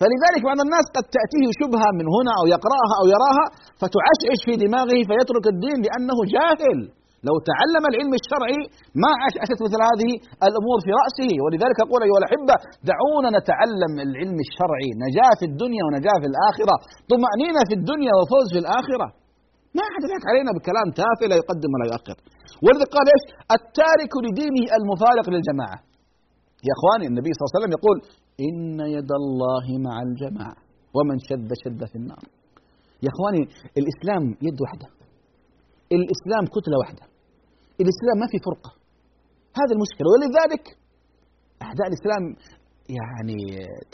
Speaker 3: فلذلك بعض الناس قد تأتيه شبهة من هنا أو يقرأها أو يراها فتعشعش في دماغه فيترك الدين لأنه جاهل. لو تعلم العلم الشرعي ما عشعشت مثل هذه الأمور في رأسه. ولذلك أقول أيها الأحبة دعونا نتعلم العلم الشرعي نجاة في الدنيا ونجاة في الآخرة طمأنينة في الدنيا وفوز في الآخرة. ما أحد يضحك علينا بكلام تافه لا يقدم ولا يؤخر. ولذلك قال إيش؟ التارك لدينه المفارق للجماعة. يا إخواني النبي صلى الله عليه وسلم يقول إن يد الله مع الجماعة. ومن شد شد في النار. يا إخواني الإسلام يد واحدة. الإسلام كتلة واحدة. الإسلام ما في فرقة. هذا المشكلة. ولذلك أعداء الإسلام يعني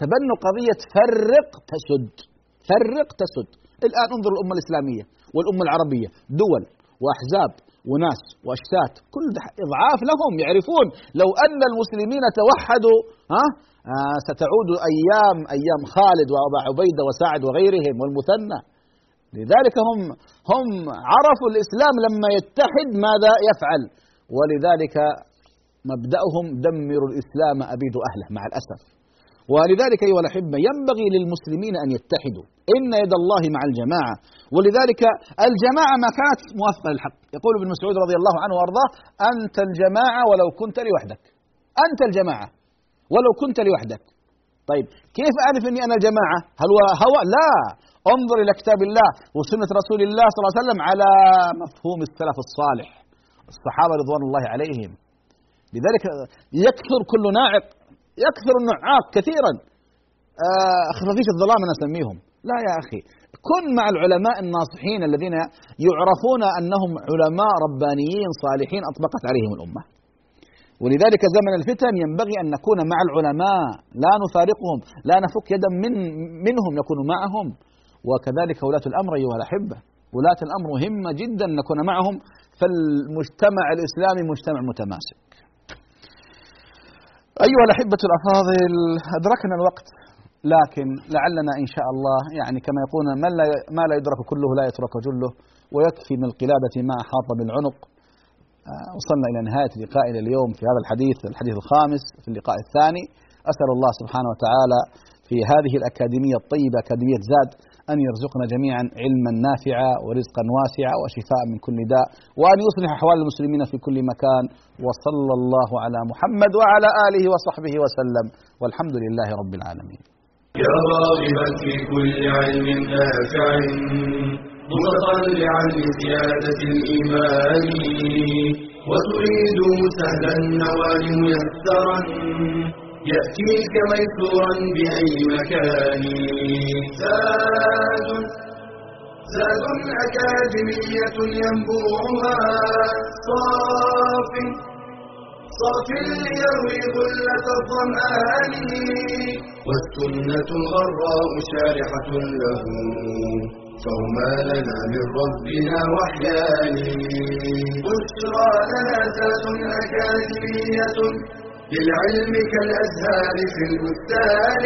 Speaker 3: تبنوا قضية فرق تسد فرق تسد الآن انظر الأمة الإسلامية والأمة العربية. دول وأحزاب وناس واشتات كل إضعاف لهم. يعرفون لو أن المسلمين توحدوا ها ستعود أيام أيام خالد وأبا عبيدة وسعد وغيرهم والمثنى. لذلك هم هم عرفوا الإسلام لما يتحد ماذا يفعل. ولذلك مبدأهم دمروا الإسلام أبيدوا أهله مع الأسف. ولذلك أيها الأحبة ينبغي للمسلمين أن يتحدوا. إن يد الله مع الجماعة. ولذلك الجماعة ما كانت موافقة للحق. يقول ابن مسعود رضي الله عنه وأرضاه أنت الجماعة ولو كنت لوحدك. أنت الجماعة. ولو كنت لوحدك. طيب كيف أعرف إني أنا الجماعه هل هو هوى؟ لا. انظر إلى كتاب الله وسنة رسول الله صلى الله عليه وسلم على مفهوم السلف الصالح الصحابة رضوان الله عليهم. لذلك يكثر كل ناعق يكثر النعاق كثيرا. آه، خفافيش الظلام أنا أسميهم. لا يا أخي كن مع العلماء الناصحين الذين يعرفون أنهم علماء ربانيين صالحين أطبقت عليهم الأمة. ولذلك زمن الفتن ينبغي أن نكون مع العلماء لا نفارقهم لا نفك يدا من منهم نكون معهم. وكذلك ولاة الأمر أيها الأحبة ولاة الأمر مهمة جدا نكون معهم فالمجتمع الإسلامي مجتمع متماسك. أيها الأحبة الأفاضل أدركنا الوقت لكن لعلنا إن شاء الله يعني كما يقولون ما لا, ما لا يدرك كله لا يترك جله ويكفي من القلادة ما أحاط بالعنق. وصلنا إلى نهاية لقائنا اليوم في هذا الحديث الحديث الخامس في اللقاء الثاني. أسأل الله سبحانه وتعالى في هذه الأكاديمية الطيبة أكاديمية زاد أن يرزقنا جميعا علما نافعا ورزقا واسعا وشفاء من كل داء وأن يصلح أحوال المسلمين في كل مكان. وصلى الله على محمد وعلى آله وصحبه وسلم. والحمد لله رب العالمين.
Speaker 1: يا راغبا في كل علم نافع. متطلعا لزيادة الإيمان. وتريد سهلا النوال ميسرا. يأتيك ميسورا بأي مكان. زاد زاد أكاديمية ينبوعها. صاف صاف ليروي غلة الظمآن. والسنة الغراء شارحة له. فهما لنا من ربنا وحيان بشرى لنا ذات أكاديمية للعلم كالأزهار في البستان.